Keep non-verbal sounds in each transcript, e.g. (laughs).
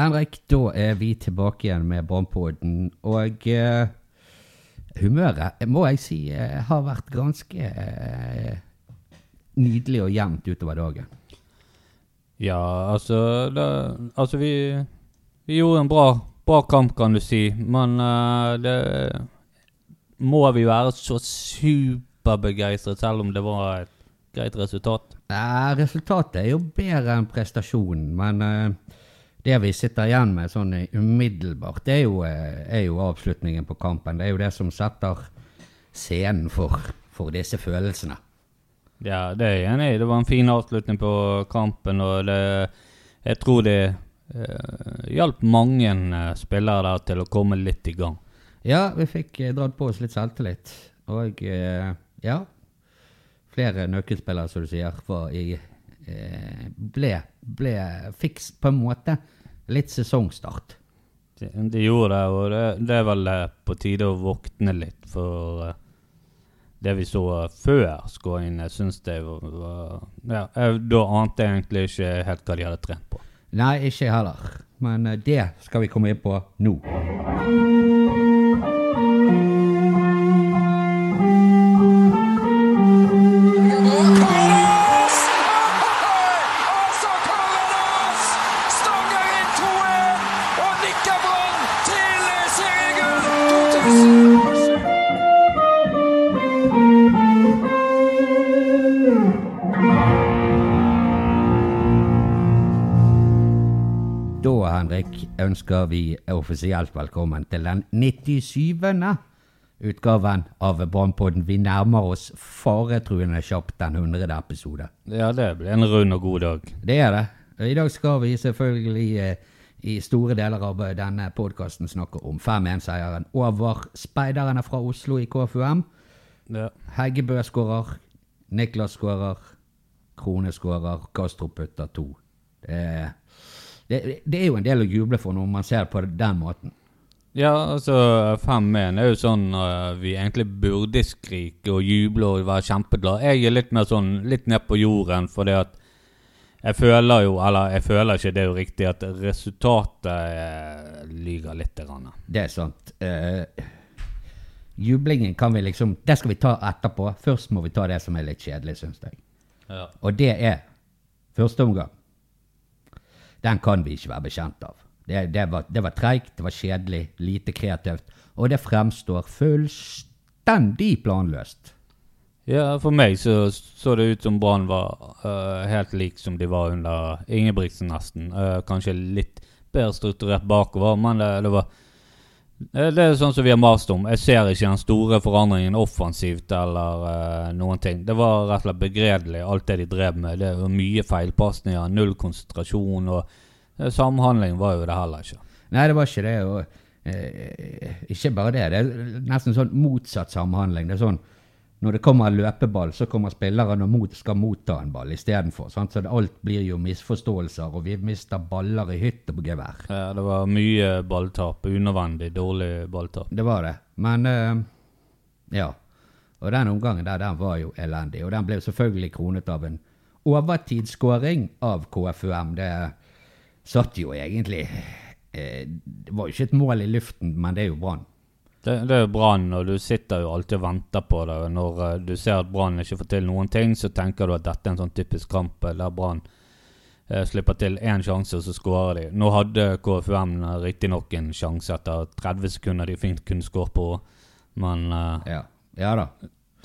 Henrik, da er vi tilbake igjen med Brannpoden. Og eh, humøret, må jeg si, eh, har vært ganske eh, nydelig og jevnt utover dagen. Ja, altså det, Altså, vi, vi gjorde en bra, bra kamp, kan du si. Men eh, det Må vi være så superbegeistret, selv om det var et greit resultat? Nei, resultatet er jo bedre enn prestasjonen, men eh, det vi sitter igjen med sånn umiddelbart, det er jo, eh, er jo avslutningen på kampen. Det er jo det som setter scenen for, for disse følelsene. Ja, det er jeg enig i. Det var en fin avslutning på kampen, og det, jeg tror det eh, hjalp mange eh, spillere der til å komme litt i gang. Ja, vi fikk eh, dratt på oss litt selvtillit. Og eh, ja, flere nøkkelspillere, som du sier, var i ble, ble fiks på en måte litt sesongstart. Det, det gjorde det, og det, det er vel eh, på tide å våkne litt for eh, det vi så før skåringen. Jeg syns det var, ja, jeg, Da ante jeg egentlig ikke helt hva de hadde trent på. Nei, ikke heller. Men eh, det skal vi komme inn på nå. Da, Henrik, ønsker vi offisielt velkommen til den 97. utgaven av Brannpodden. Vi nærmer oss faretruende kjapt den 100. episode. Ja, det blir en rund og god dag. Det er det. I dag skal vi selvfølgelig eh, i store deler av eh, denne podkasten snakke om 5-1-seieren over speiderne fra Oslo i KFUM. Ja. Heggebø skårer, Niklas skårer, Krone skårer, Kastrup putter to. Det, det, det er jo en del å juble for når man ser det på den måten. Ja, altså 5-1 er jo sånn uh, vi egentlig burde skrike og juble og være kjempeglad. Jeg er litt mer sånn litt ned på jorden, fordi at jeg føler jo, eller jeg føler ikke det er jo riktig, at resultatet uh, lyger litt. Grann. Det er sant. Uh, jublingen kan vi liksom Det skal vi ta etterpå. Først må vi ta det som er litt kjedelig, syns jeg. Ja. Og det er første omgang. Den kan vi ikke være bekjent av. Det, det var, det var treigt, det var kjedelig, lite kreativt. Og det fremstår fullstendig planløst. Ja, for meg så så det ut som Brann var uh, helt lik som de var under Ingebrigtsen, nesten. Uh, kanskje litt bedre strukturert bakover, men det, det var det det er sånn som vi har mast om. Jeg ser ikke den store forandringen offensivt eller uh, noen ting. Det var rett og slett begredelig, alt det de drev med. Det var mye feilpasninger, null konsentrasjon, og øh, samhandling var jo det heller ikke. Nei, det var ikke det. Og, uh, ikke bare det. Det er nesten sånn motsatt samhandling. Det er sånn når det kommer en løpeball, så kommer spilleren og mot, skal motta en ball istedenfor. Så alt blir jo misforståelser, og vi mister baller i hytt og gevær. Ja, det var mye balltap. Unødvendig dårlig balltap. Det var det. Men uh, ja. Og den omgangen der, den var jo elendig. Og den ble selvfølgelig kronet av en overtidsskåring av KFUM. Det satt jo egentlig uh, Det var jo ikke et mål i luften, men det er jo Brann. Det, det er jo Brann, og du sitter jo alltid og venter på det. og Når uh, du ser at Brann ikke får til noen ting, så tenker du at dette er en sånn typisk kamp eh, der Brann uh, slipper til én sjanse, og så skårer de. Nå hadde KFUM riktignok en sjanse etter 30 sekunder de fint kunne skåre på, men Ja, ja da.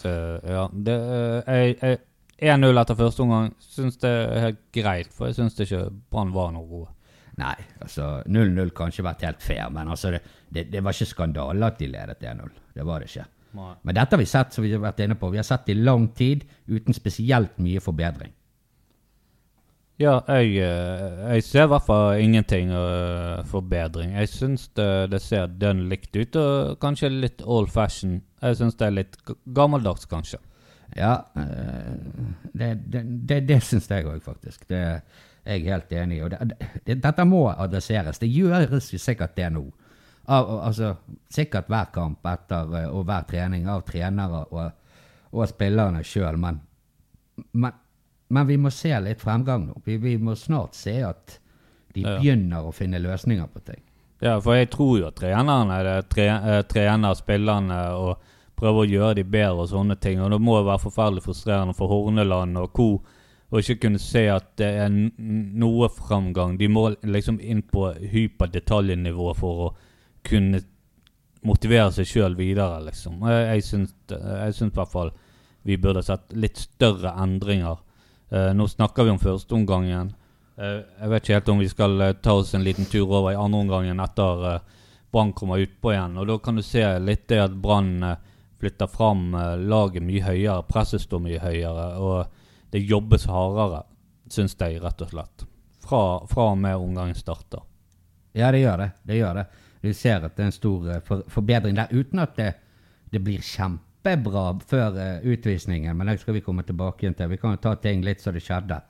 ja, det, eh, jeg, jeg, 1-0 etter første omgang syns det er helt greit, for jeg syns ikke Brann var noe gode. Nei, altså 0-0 kan ikke vært helt fair, men altså det, det, det var ikke skandale at de ledet 1-0. Det var det ikke. Men dette har vi sett, som vi har vært inne på. Vi har sett det i lang tid uten spesielt mye forbedring. Ja, jeg, eh, jeg ser i hvert fall ingenting uh, forbedring. Jeg syns det, det ser dønn likt ut, og kanskje litt old fashion. Jeg syns det er litt gammeldags, kanskje. Ja, uh, det, det, det, det syns jeg òg, faktisk. Det er helt enig. Og det, det, dette må adresseres. Det gjøres jo sikkert det nå. Av, altså, sikkert hver kamp etter, eh, og hver trening av trenere og, og spillerne sjøl, men, men, men vi må se litt fremgang nå. Vi, vi må snart se at De Ja. begynner å finne løsninger på ting. Ja, for jeg tror jo at trenerne det tre, eh, trener spillerne og prøver å gjøre de bedre og sånne ting. Og det må være forferdelig frustrerende for Horneland og co. å ikke kunne se at det er noe framgang. De må liksom inn på hyperdetaljnivå for å kunne motivere seg sjøl videre, liksom. Jeg, jeg syns i hvert fall vi burde sett litt større endringer. Eh, nå snakker vi om førsteomgangen. Uh, jeg vet ikke helt om vi skal eh, ta oss en liten tur over i andre omgangen etter uh, Brann kommer utpå igjen. Og da kan du se litt det at Brann eh, flytter fram eh, laget mye høyere, presset står mye høyere, og det jobbes hardere, syns de, rett og slett. Fra, fra og med omgangen starter. Ja, det gjør det. det gjør det. Du ser at det er en stor eh, for, forbedring der, uten at det, det blir kjempebra før uh, utvisningen. Men det skal vi komme tilbake igjen til. Vi kan jo ta ting litt så det skjedde.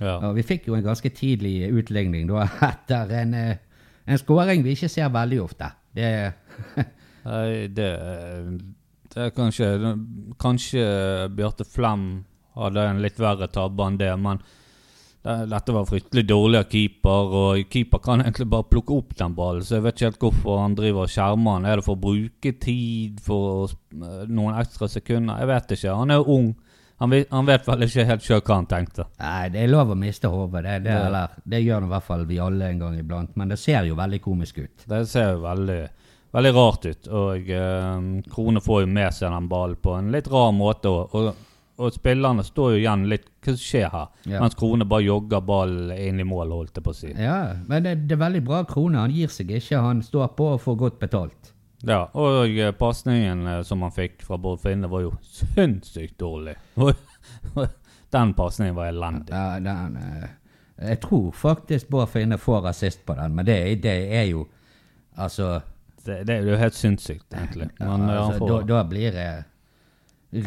Ja. Og vi fikk jo en ganske tidlig utligning da, (laughs) etter en, eh, en skåring vi ikke ser veldig ofte. Det, (laughs) Nei, det, det er kanskje Kanskje Bjarte Flem hadde en litt verre tabbe enn det, men det, dette var fryktelig dårlig av keeper, og keeper kan egentlig bare plukke opp den ballen, så jeg vet ikke helt hvorfor han driver og skjermer han. Er det for å bruke tid, for noen ekstra sekunder? Jeg vet ikke. Han er jo ung. Han vet, han vet vel ikke helt sjøl hva han tenkte. nei, det er lov å miste hodet. Det, det, Ja. det gjør i hvert fall vi alle en gang iblant. Men det ser jo veldig komisk ut. Det ser jo veldig, veldig rart ut. Og eh, Krone får jo med seg den ballen på en litt rar måte. Og, og, og spillerne står jo igjen litt Hva skjer her? Ja. Mens Krone bare jogger ballen inn i mål, holdt jeg på å si. Ja, men det, det er veldig bra Krone. Han gir seg ikke. Han står på og får godt betalt. Ja, Og eh, pasningen eh, som han fikk fra Bård Finne, var jo sinnssykt dårlig. (laughs) den pasningen var elendig. Ja, den, eh, jeg tror faktisk Bård Finne får assist på den, men det, det er jo Altså, Det, det er jo helt sinnssykt, egentlig. Men ja, altså da, da blir det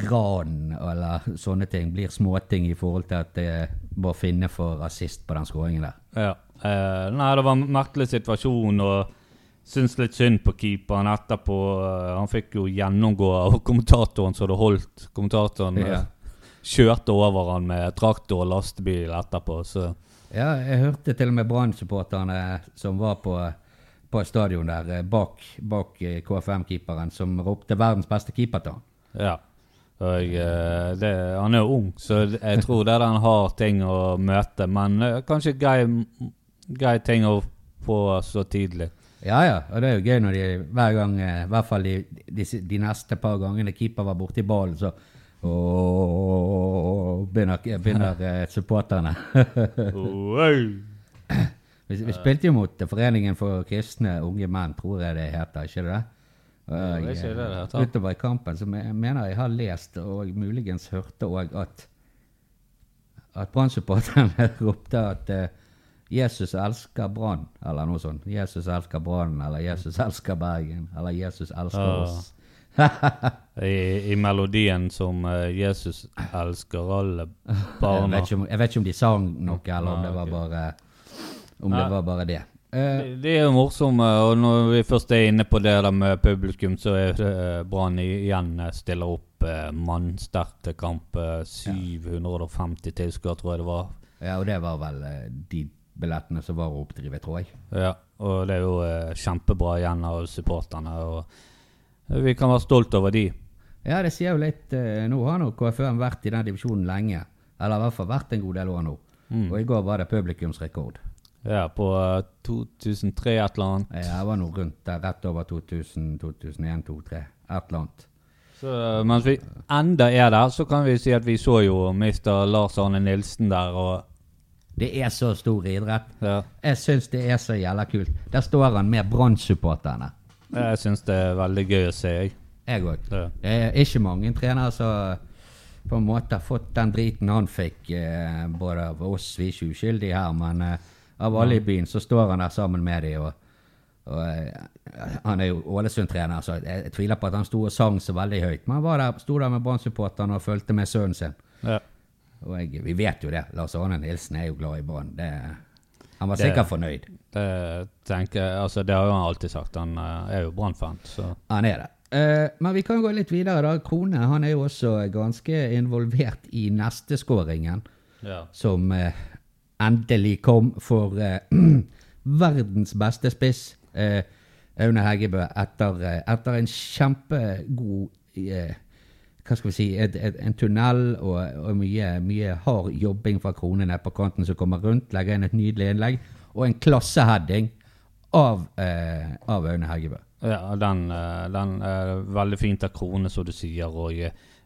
ran eller sånne ting. Blir småting i forhold til at det var Finne for rasist på den skåringen der. Ja. Eh, nei, det var en merkelig situasjon, og syns litt synd på keeperen etterpå. Eh, han fikk jo gjennomgå av kommentatoren så det holdt. Kommentatoren eh, Ja. kjørte over han med traktor og lastebil etterpå, så Ja, jeg hørte til og med Brann-supporterne som var på, på stadion der eh, bak, bak eh, KFM-keeperen, som ropte 'verdens beste keeper' til ham. ja. Og, eh, det, han er jo ung, så jeg tror det er han har ting å møte. Men eh, kanskje grei, ting å få så tidlig. Ja, ja, og det er jo gøy når de hver gang, eh, i hvert fall de, de, de neste par gangene keeper var borti ballen, så begynner, begynner (laughs) supporterne. vi, vi spilte jo mot Foreningen for kristne unge menn, tror jeg det heter, ikke det? Det det. Utover i kampen, så me- mener jeg har lest og muligens hørte òg at at Brann-supporterne (laughs) ropte at uh, Jesus elsker Brann, eller noe sånt. Jesus elsker Brann, eller Jesus elsker Bergen, eller Jesus elsker Ah. oss. (laughs) I, I melodien som uh, 'Jesus elsker alle Jeg barna'. vet, om, jeg vet ikke om de sang noe, eller om Ah, det var bare om det var bare det. Eh, De- De er jo morsomme, og når vi først er inne på det der med publikum, så er det eh, Brann igjen eh, stiller opp eh, mannsterkt til kamp. eh, 750 tilskuere, tror jeg det var. ja, og det var vel eh, de billettene som var å oppdrive, tror jeg. Ja, og det er jo eh, kjempebra igjen av supporterne. og eh, Vi kan være stolt over de. Ja, det sier jo litt eh, Nå har nå KFUM vært i den divisjonen lenge. Eller i hvert fall vært en god del år nå. Mm. Og i går var det publikumsrekord. Ja, på eh, 2003 et eller annet. Ja, det var noe rundt der rett over 2000, 2001, 2003. Et eller annet. Så eh, mens vi enda er der, så kan vi si at vi så jo Mr. Lars Arne Nilsen der, og Det er så stor idrett. ja, Jeg syns det er så jævla kult. Der står han med Brann-supporterne. jeg syns det er veldig gøy å se, jeg. Jeg òg. Ja. Det er ikke mange trenere som på en måte har fått den driten han fikk, eh, både av oss, vi er ikke uskyldige her, men eh, av alle i byen, så står han der sammen med dem. Og, og, eh, han er jo Ålesund-trener, så jeg, jeg tviler på at han sto og sang så veldig høyt. Men han var der, sto der med Brann-supporterne og fulgte med sønnen sin. Ja. Og jeg, vi vet jo det. Lars Arne Nilsen er jo glad i Brann. Han var Det- sikkert fornøyd. Det, tenker, jeg- altså, det har jo han alltid sagt. Han eh, er jo Brann-fan, Han er det. Uh, men vi kan gå litt videre. da. Krone han er jo også ganske involvert i neste skåringen, ja. som eh, endelig kom for, eh, (clears throat) verdens beste spiss, eh, Aune Heggebø, etter, eh, etter en kjempegod hva skal vi si, et, et, en tunnel og, og mye, mye hard jobbing fra kronene på kanten som kommer rundt, legger inn et nydelig innlegg, og en klasseheading av, eh, av Aune Heggebø. Ja, den, den er veldig fint av Krone, som du sier, og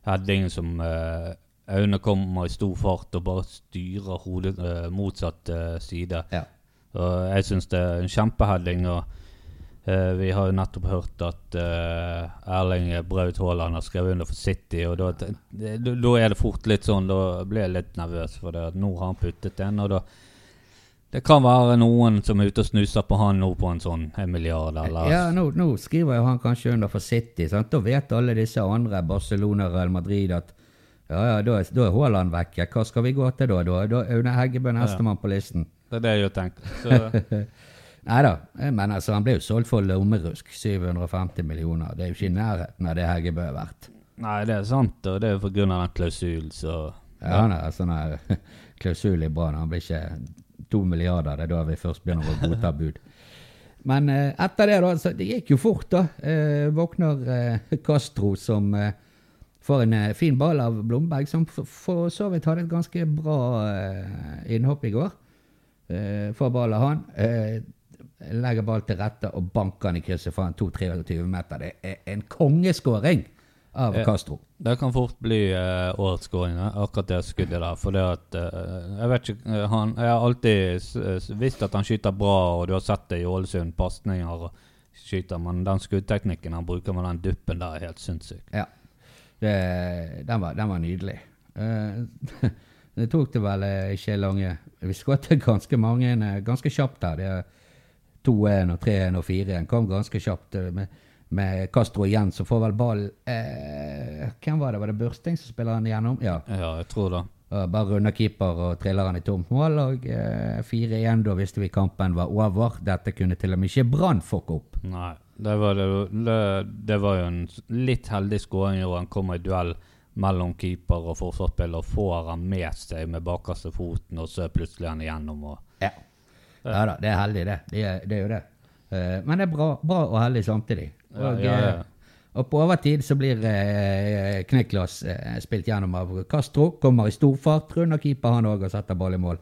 headingen som eh, Aune kommer i stor fart og bare styrer hodet uh, motsatt uh, side. Ja. Og jeg syns det er en kjempeheading. og Uh, Vi har jo nettopp hørt at uh, Erling Braut Haaland har skrevet under for City. og Da, er det fort litt sånn, da blir jeg litt nervøs, for det, at nå har han puttet en. og da det kan være noen som er ute og snuser på han nå på en sånn en milliard, eller Ja, nå, nå skriver jo han kanskje under for City. Sant? Da vet alle disse andre, Barcelona Real Madrid, at ja, ja, da da er Haaland vekke. Hva skal vi gå til da? Da da Aune Heggebø nestemann på listen. Det er det jeg har tenkt. (laughs) Nei da, men altså, han ble jo solgt for lommerusk. 750 millioner. Det er jo ikke i nærheten av det Heggebø er verdt. nei, det er sant, og det er jo pga. den klausulen, så Ja, han er sånn her (laughs) klausul i Brann. Han blir ikke to milliarder. Det er da vi først begynner å godta bud. Men eh, etter det, da. Så det gikk jo fort, da. Eh, våkner eh, Castro som eh, får en eh, fin ball av Blomberg, som for, så vidt hadde et ganske bra eh, innhopp i går. Eh, får ball av han. Legger ball til rette og banker han i krysset fra en 2-23 meter. Det er en kongeskåring av Castro. Det kan fort bli eh, årets skåring, akkurat det skuddet der. For det at Jeg vet ikke han, Jeg har alltid visst at han skyter bra, og du har sett det i Ålesund. Pasninger og skyter, men den skuddteknikken han bruker med den duppen der, er helt sinnssyk. Ja. Det, den, var, den var nydelig. Uh, (laughs) det tok det vel eh, ikke lange Vi skåret ganske mange eh, ganske kjapt her. Er 2-1 og 3-1 og 4-1 kom ganske kjapt med, med Castro igjen, som får vel ball eh, Hvem var det? Var det Børsting som spiller han igjennom? Ja. Ja, jeg tror det. Bare runder keeper og triller han i tomt mål. Og eh, 4-1, da visste vi kampen var over. Dette kunne til og med ikke Brann fucke opp. Nei. Det var, det, det, var jo en litt heldig skåring hvor han kommer i duell mellom keeper og forsvarsspiller får han med seg med bakerste foten, og så er plutselig han igjennom. og Ja. ja da, det er heldig, det. Det er, det er jo det. Uh, men det er bra, bra og heldig samtidig. Og, ja, ja. eh, og på overtid så blir eh, Kniklas eh, spilt gjennom av Castro. Kommer i stor fart, runder keeper han òg og setter ball i mål.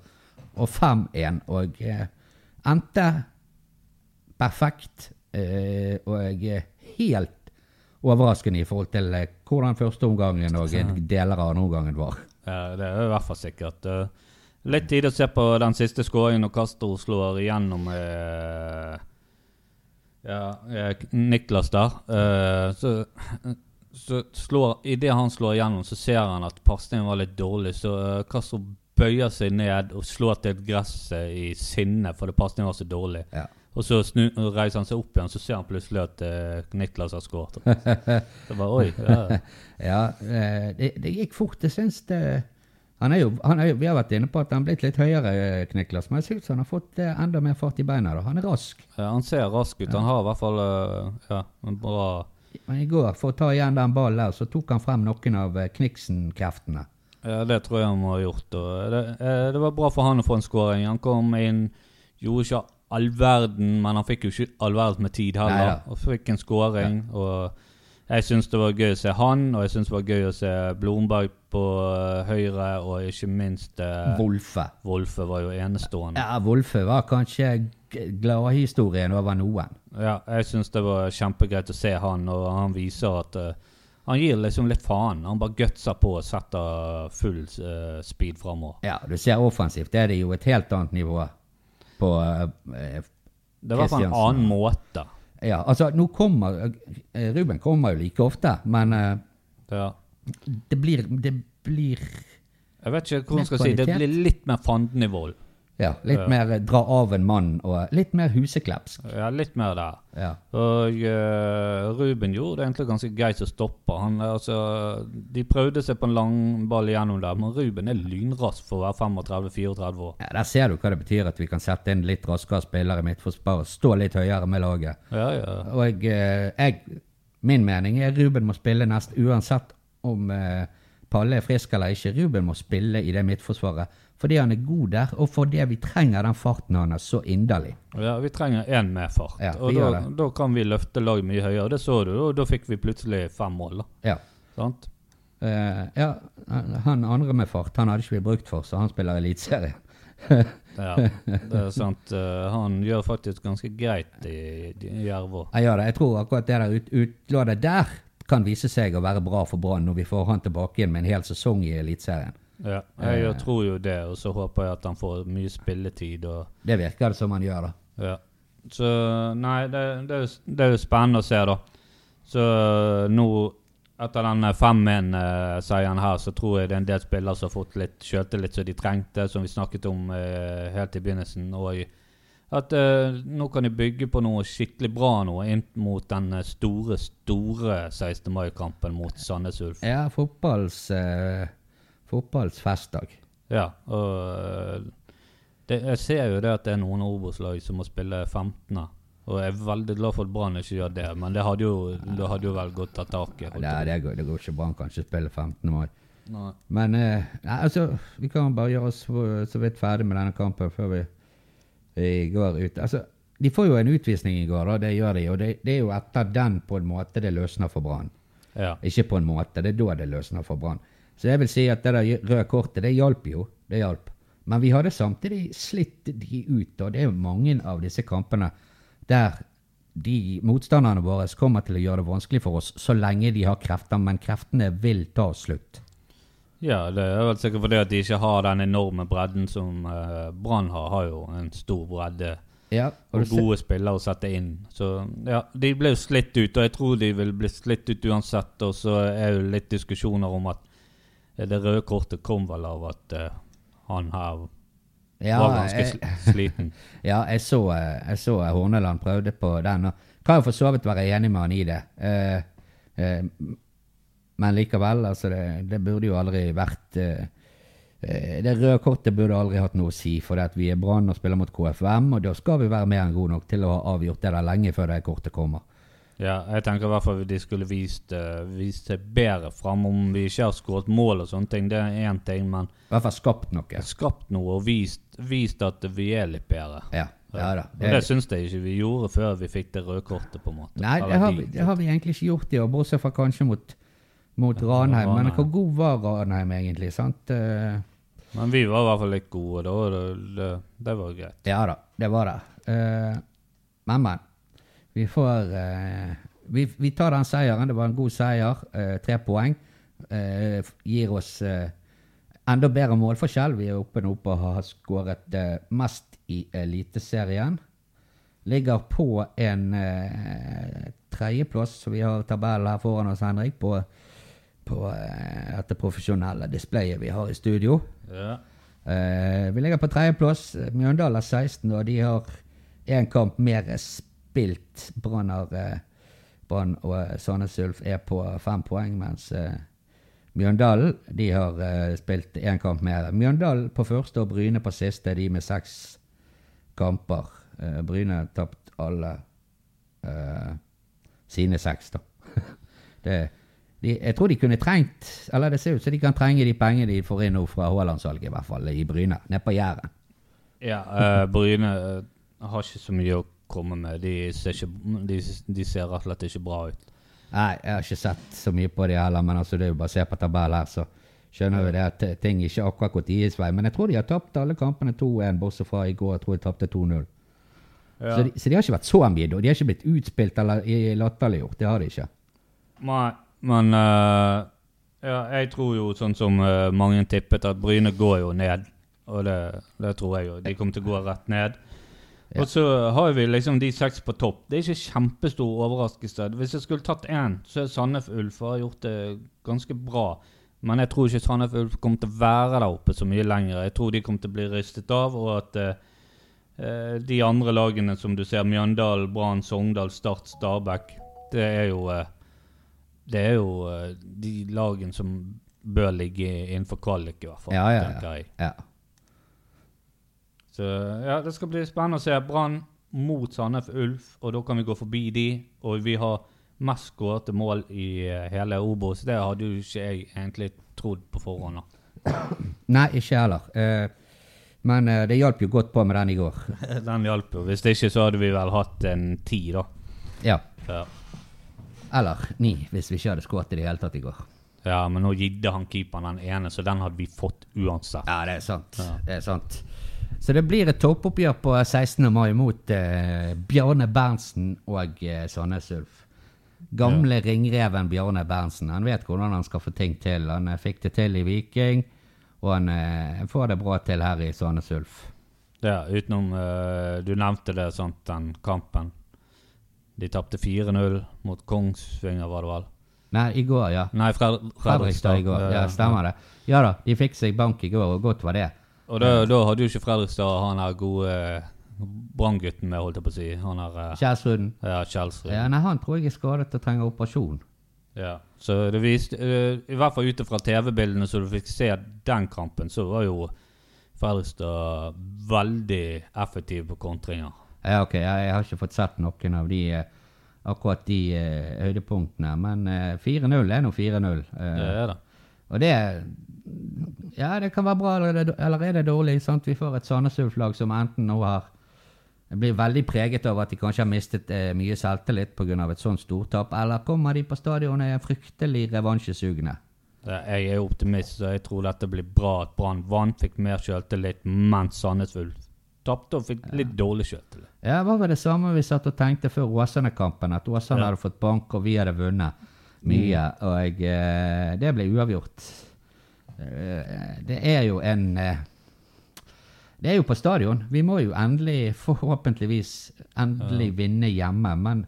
Og 5-1. Og eh, endte perfekt. Eh, jeg er helt overraskende i forhold til eh, hvordan første omgangen og deler av andre omgangen var. Ja, det er i hvert fall sikkert. Eh, Litt tid å se på den siste skåringen når Castro slår igjennom eh, ja, Niklas der. Eh, så så slår, Idet han slår igjennom, så ser han at pasningen var litt dårlig. Så Castro bøyer seg ned og slår til gresset i sinne fordi pasningen var så dårlig. Ja. Og så snu, reiser han seg opp igjen, så ser han plutselig at uh, Niklas har skåret. (laughs) Så bare, oi, ja. Ja, eh, det, det gikk fort. Jeg syns det han er jo, han er jo, Vi har vært inne på at han er blitt litt høyere, Niklas, men jeg syns han har fått eh, enda mer fart i beina. da. Han er rask. Ja, han ser rask ut. Han har i hvert fall ja, en bra Men i går, for å ta igjen den ballen der, så tok han frem noen av Kniksen-kreftene. Ja, det tror jeg han må ha gjort. Det, det var bra for han å få en skåring. Han kom inn, gjorde ikke all verden, men han fikk jo ikke all verden med tid heller. Neida. Og fikk en scoring. Og jeg syns det var gøy å se han, og jeg syns det var gøy å se Blomberg på eh, høyre, og ikke minst eh, Wolfe. Wolfe var jo enestående. Ja, Wolfe var kanskje gladhistorien over noen. Ja, jeg syns det var kjempegreit å se han, og han viser at eh, han gir liksom litt faen. Han bare gutser på og setter full uh, speed framover. Ja, du ser offensivt, det er det jo et helt annet nivå på eh, Det var på en annen måte. Ja, altså, nå kommer eh, Ruben kommer jo like ofte, men eh, Ja. det blir Det blir Jeg vet ikke hvordan hun skal si det. blir litt mer fandenivold. Ja, litt mer eh, dra av en mann, og litt mer huseklepsk. Ja, litt mer der. Ja. Og uh, Ruben gjorde det egentlig ganske greit å stoppe. Han, eh, altså, de prøvde seg på en lang ball igjennom der, men Ruben er lynrask for å være 35-34 år. ja, Der ser du hva det betyr at vi kan sette inn litt raskere spillere i midtforsvaret. Stå litt høyere med laget. Ja, ja. Og eh, jeg, min mening er Ruben må spille nest uansett om uh, Palle er frisk eller ikke. Ruben må spille i det midtforsvaret fordi han er god der, og fordi vi trenger den farten hans så inderlig. Ja, vi trenger én med fart. Ja, og da, da kan vi løfte laget mye høyere. Det så du, og da fikk vi plutselig fem mål. da. Ja. Sant? Uh, ja, han andre med fart, han hadde ikke vi brukt for, så han spiller eliteserie. (laughs) Ja, (laughs) det er sant. Uh, han gjør faktisk ganske greit i, i Jervå. Jeg gjør det. Jeg tror akkurat det der ut, utlånet der kan vise seg å være bra for Brann når vi får han tilbake igjen med en hel sesong i Eliteserien. Ja, jeg jo tror jo det, og så håper jeg at han får mye spilletid. Det virker det som han gjør, da. Ja. Så nei, det, det, det er jo spennende å se, da. Så nå, etter den 5-1-seieren her, så tror jeg det er en del spillere som har fått litt sjøltillit som de trengte, som vi snakket om eh, helt i begynnelsen. Og at eh, nå kan de bygge på noe skikkelig bra nå inn mot den eh, store, store 16. mai-kampen mot Sandnes Ulf. Ja, fotballs, eh, fotballs festdag. Ja, og øh, det, jeg ser jo det at det er noen Obos-lag som må spille 15. Og jeg er veldig glad for at Brann ikke gjør det, men det hadde jo, det hadde jo vel gått tatt tak i. Nei, det går, det går ikke bra. Han kan ikke spille 15. mai. Nei. Men eh, nei, altså, vi kan bare gjøre oss så så vidt ferdig med denne kampen før vi, vi går ut. Altså, de får jo en utvisning i går, da. Det gjør de. Og det, det er jo etter den på en måte det løsner for Brann. Ja. Ikke på en måte. Det er da det løsner for Brann. Så jeg vil si at det der røde kortet, det hjalp jo. Det hjalp. Men vi hadde samtidig slitt de ut, og det er jo mange av disse kampene der de motstanderne våre kommer til å gjøre det vanskelig for oss så lenge de har krefter, men kreftene vil ta slutt. ja, det er vel sikkert fordi at de ikke har den enorme bredden som uh, Brann har. Har jo en stor bredde Ja, og og gode spillere å sette inn. Så ja, de ble jo slitt ut, og jeg tror de vil bli slitt ut uansett. Og så er jo litt diskusjoner om at det røde kortet kom vel av at uh, han her ja, var ganske jeg, sliten. (laughs) ja, jeg så, eh, jeg så eh, Horneland prøvde på den, og kan jo for så vidt være enig med han i det. Uh, uh, men likevel, altså det, det burde jo aldri vært eh, eh, Det røde kortet burde aldri hatt noe å si, for at vi er Brann og spiller mot KFM, og da skal vi være mer enn gode nok til å ha avgjort det der lenge før det kortet kommer. Ja, jeg tenker i hvert fall de skulle vist, uh, vist seg bedre fram om vi ikke har skåret mål og sånne ting. Det er én ting, men I hvert fall skapt noe. skapt noe og vist, vist at vi er litt bedre. Ja, ja da. Og det syns jeg ikke vi gjorde før vi fikk det røde kortet, på en måte. Nei, det har, vi, det har vi egentlig ikke gjort i år, bortsett fra kanskje mot, mot Ranheim. Men hvor god var Ranheim egentlig? sant? Eh, Men vi var i hvert fall litt gode da, og det, det, det var greit. Ja da, det var det. Uh, men, men. Vi får eh, vi, vi tar den seieren. Det var en god seier. eh, tre poeng. Eh, gir oss enda bedre målforskjell. Vi er oppe nå på å ha skåret mest i Eliteserien. Ligger på en tredjeplass, så vi har tabellen her foran oss, Henrik, på, på dette profesjonelle displayet vi har i studio. Ja. Vi ligger på tredjeplass. Mjøndalen har 16, og de har én kamp mer spilt. Brann har eh, Brann og eh, Sandnes Ulf er på fem poeng, mens eh, Mjøndalen de har spilt én kamp mer. Mjøndalen på første og Bryne på siste, de med seks kamper. Bryne har tapt alle sine seks, da. (laughs) det, de, jeg tror de kunne trengt Eller det ser ut som de kan trenge de pengene de får inn nå fra Haaland-salget, i hvert fall, i Bryne. Nede på Jæren. Ja, eh, Bryne har ikke så mye å komme med. De ser, ikke, de, de ser rett og slett ikke bra ut. Nei, jeg har ikke sett så mye på de heller, men altså, det er jo bare å se på tabellen her, så skjønner vi det at eh, ting ikke akkurat gått deres vei. Men jeg tror de har tapt alle kampene 2-1, bortsett fra i går. Jeg tror de tapte 2-0. Ja. Så, de, så de har ikke vært så mye, og de har ikke blitt utspilt eller latterliggjort. Det har de ikke. Nei, men uh, ja, jeg tror jo sånn som uh, mange tippet, at Bryne går jo ned. Og det, det tror jeg jo. De kommer til å gå rett ned. Ja. Og så har vi liksom de seks på topp. Det er ikke kjempestor overraskelse. Hvis jeg skulle tatt én, så er Sandef Ulf har gjort det ganske bra. Men jeg tror ikke Sandef Ulf kommer til å være der oppe så mye lenger. Jeg tror de kommer til å bli ristet av, og at eh, de andre lagene som du ser, Mjøndalen, Brann, Sogndal, Start, Stabæk, det er jo uh, det er jo uh, de lagene som bør ligge innenfor kvalik, i hvert fall. Ja, ja, tenker ja. jeg. ja. Så ja, det skal bli spennende å se. Brann mot Sandef Ulf, og da kan vi gå forbi de. Og vi har mest skårete mål i eh, hele Obos. Det hadde jo ikke jeg egentlig trodd på forhånd. (coughs) Nei, ikke heller. Eh, Men eh, det hjalp jo godt på med den i går. (laughs) Den hjalp jo. Hvis det ikke så hadde vi vel hatt en ti, da. Ja. Ja. Eller ni, hvis vi ikke hadde skåret i det hele tatt i går. ja, men nå gidde han keeperen den ene, så den hadde vi fått uansett. Ja, det er sant. Ja. Det er sant. Så det blir et toppoppgjør på 16. mai mot eh, Bjarne Berntsen og eh, Sandnes Ulf. Gamle ringreven Bjarne Berntsen. Han vet hvordan han skal få ting til. Han eh, fikk det til i Viking, og han eh, får det bra til her i Sandnes Ulf. Ja, utenom eh, Du nevnte det, sant, den kampen. De tapte 4-0 mot Kongsvinger, var det vel? Nei, i går, ja. Nei, Fred Fredrikstad i går. Ja, stemmer det. Ja da, de fikk seg bank i går, og godt var det. Og da, da hadde jo ikke Fredrikstad han her gode Brann-gutten med, holdt jeg på å si. Han er... eh, Ja, Kjelsrud. Ja, nei, han tror jeg er skadet og trenger operasjon. Ja. Så det viste eh, I hvert fall ut fra TV-bildene så du fikk se den kampen, så var jo Fredrikstad veldig effektiv på kontringer. Ja, ok, jeg, jeg har ikke fått sett noen av de eh, akkurat de eh, høydepunktene, men eh, 4-0 er nå 4-0. Eh, Det er det. og det Ja, det kan være bra, eller, er det- eller er det dårlig? sant? Vi får et Sandnes Ulf-lag som enten nå har blir veldig preget av at de kanskje har mistet eh, mye selvtillit pga. et sånt stortap, eller kommer de på stadionet fryktelig revansjesugne? Jeg er optimist, så jeg tror dette blir bra. At Brann vant, fikk mer selvtillit, mens Sandnes Ulf tapte og fikk litt dårlig selvtillit. Ja, det var vel det samme vi satt og tenkte før Åsane-kampen, at Åsane Ja. hadde fått bank, og vi hadde vunnet mye, og eh, det ble uavgjort. Eh, det er jo en eh, Det er jo på stadion. Vi må jo endelig, (laughs) forhåpentligvis, endelig vinne hjemme, men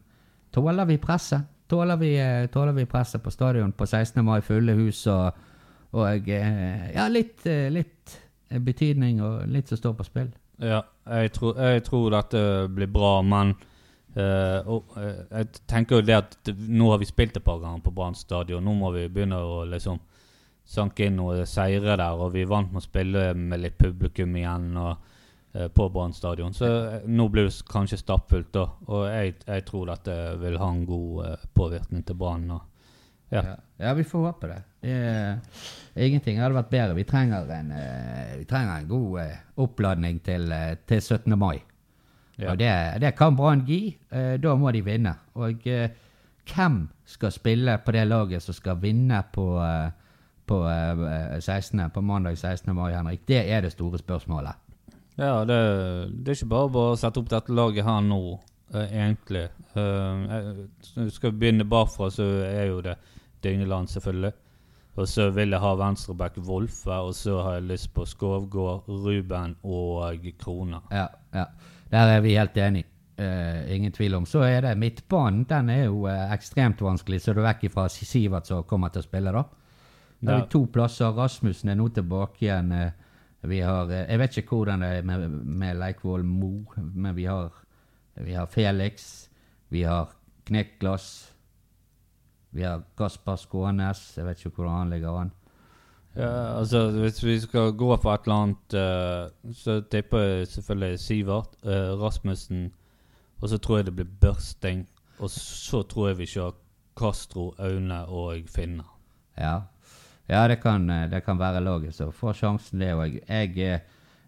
tåler vi presset? Tåler vi, eh, tåler vi presset på stadion på 16. mai, fulle hus og, og Ja, litt, litt betydning og litt som står på spill. Ja, jeg tror, jeg tror dette blir bra, men Uh, og, uh, jeg tenker jo det at nå har vi spilt et par ganger på Brann stadion. Nå må vi begynne å liksom sanke inn noen seire der, og vi vant med å spille med litt publikum igjen og, eh, på Brann stadion. Så eh, nå blir det kanskje stappfullt, da. Og jeg, jeg tror dette vil ha en god eh, påvirkning til Brann. Ja. Ja. ja, vi får håpe det. det er, ingenting hadde vært bedre. Vi trenger en, vi trenger en god oppladning til, til 17. mai. Ja. Og det, det kan Brann gi. Da må de vinne. Og hvem skal spille på det laget som skal vinne på, eh, på, eh, 16., på mandag 16. mai, Henrik? Det er det store spørsmålet. Ja, det, det er ikke bare bare å sette opp dette laget her nå, eh, egentlig. Uh, skal vi begynne bakfra, så er jo det Dyngeland, selvfølgelig. Og så vil jeg ha venstreback Wolfe, og så har jeg lyst på Skovgård, Ruben og Krona. Ja, ja. Der er vi helt enige. Uh, ingen tvil om. Så er det midtbanen. Den er jo uh, ekstremt vanskelig, så du er vekk ifra Sivert som kommer til å spille, da. Da har vi to plasser. Rasmussen er nå tilbake igjen. eh, Vi har eh, Jeg vet ikke hvordan det er med, med Leikvoll Mo, men vi har, vi har Felix. Vi har Knekkglass. Vi har Gaspar Skånes. Jeg vet ikke hvordan han ligger an. Ja, altså Hvis vi skal gå for et eller annet, uh, så tipper jeg selvfølgelig Sivert, uh, Rasmussen, og så tror jeg det blir Børsting. Og så tror jeg vi kjører Castro, Aune og Finne. Ja, ja det, kan, eh, det kan være laget som får sjansen, det òg. Jeg, eh,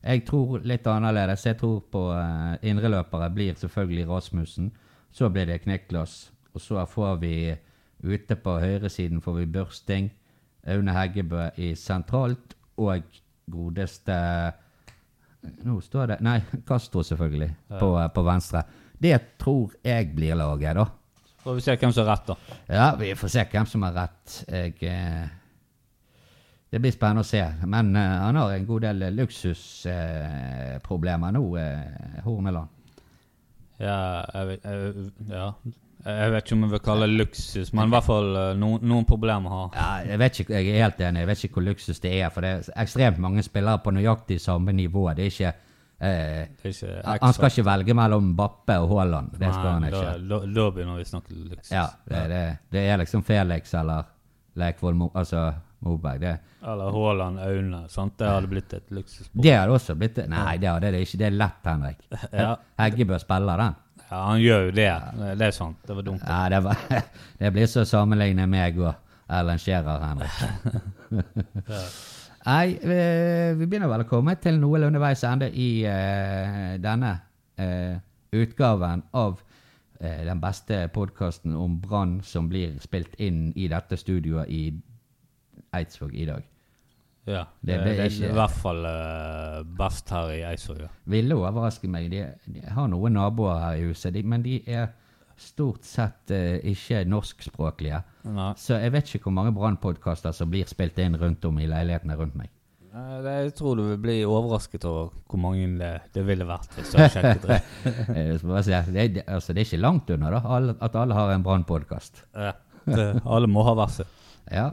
jeg tror litt annerledes. Jeg tror på uh, indreløpere blir selvfølgelig Rasmussen. Så blir det Knekkglass. Og så får vi ute på høyresiden får vi Børsting, Aune Heggebø i sentralt og godeste Nå står det Nei, Castro, selvfølgelig, på, eh, på venstre. Det tror jeg blir laget, da. Får vi se hvem som har rett, da. Ja, vi får se hvem som har rett. Jeg, det blir spennende å se. Men uh, han har en god del luksusproblemer uh, nå, uh, Horneland. Ja jeg, vet- jeg, ja. jeg vet ikke om jeg vil kalle det luksus, men i hvert fall eh, noen, problemer har. Ja, jeg, vet ikke, jeg er helt enig. Jeg vet ikke hvor luksus det er. For det er ekstremt mange spillere på nøyaktig samme nivå. Det er ikke eh, Han skal ikke velge mellom Bappe og Haaland. Det skal han ikke. Da, da, da begynner vi å snakke luksus. Ja, det, det, det er liksom Felix eller Leikvoll altså Moberg. Det, Eller Haaland, Aune. sant? Det hadde blitt et luksusspor. det hadde også blitt Nei, det hadde det ikke. Det er lett, Henrik. (laughs) Ja. Heggebø spille den. Ja, han gjør jo det. Det er sant. Det var dumt. Ja, det, var, (laughs) det blir så sammenlignet med meg og Erlend Scherer, Henrik. (laughs) Nei, vi, vi begynner vel å komme til noenlunde veis ende i uh, denne uh, utgaven av eh, den beste podkasten om Brann som blir spilt inn i dette studioet i Eidsvåg i dag. Ja, Det det, det, er ikke- i hvert fall uh, best her i Eidsvåg. Ja. Ville overraske meg. De, de har noen naboer her i huset, de, men de er stort sett uh, ikke norskspråklige. Nei. Så jeg vet ikke hvor mange Brann-podkaster som blir spilt inn rundt om i leilighetene rundt meg. Det- Jeg tror du vil bli overrasket over hvor mange det, det ville vært hvis du hadde sjekket det. (laughs) Det, altså, det er ikke langt unna da, at alle har en Brann-podkast. Ja, alle må ha hver sin. Ja.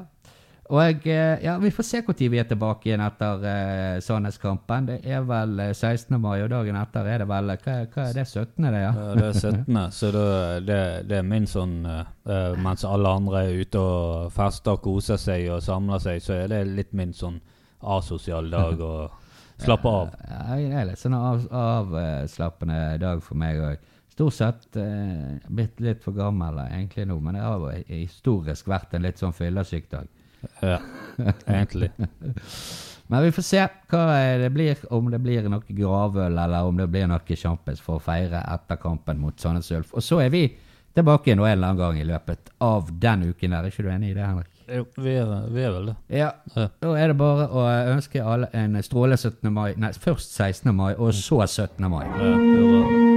Og eh, ja, vi får se når vi er tilbake igjen etter uh, Sandnes-kampen. Det er vel eh, 16. mai, og dagen etter er det vel Hva, hva er det? 17. det, ja? Ja, Det er 17., så det, det, det er min sånn eh, eh, Mens alle andre er ute og fester, koser seg og samler seg, så er det litt min sånn asosial dag å (laughs) slappe av. Ja, det er litt sånn av- avslappende dag for meg òg. Stort sett eh, blitt litt for gammel eh, egentlig nå, men det har historisk vært en litt sånn fyllesyk dag. Ja, egentlig. Men vi får se hva det blir, om det blir noe gravøl eller om det blir noe sjampis for å feire etter kampen mot Sandnes Ulf. Og så er vi tilbake en eller annen gang i løpet av den uken der. Er ikke du enig i det, Henrik? Jo, vi er, vi er vel det. Ja. Ja. Da er det bare å ønske alle en strålende 17. mai. Nei, først 16. mai, og så 17. mai. Ja, hurra.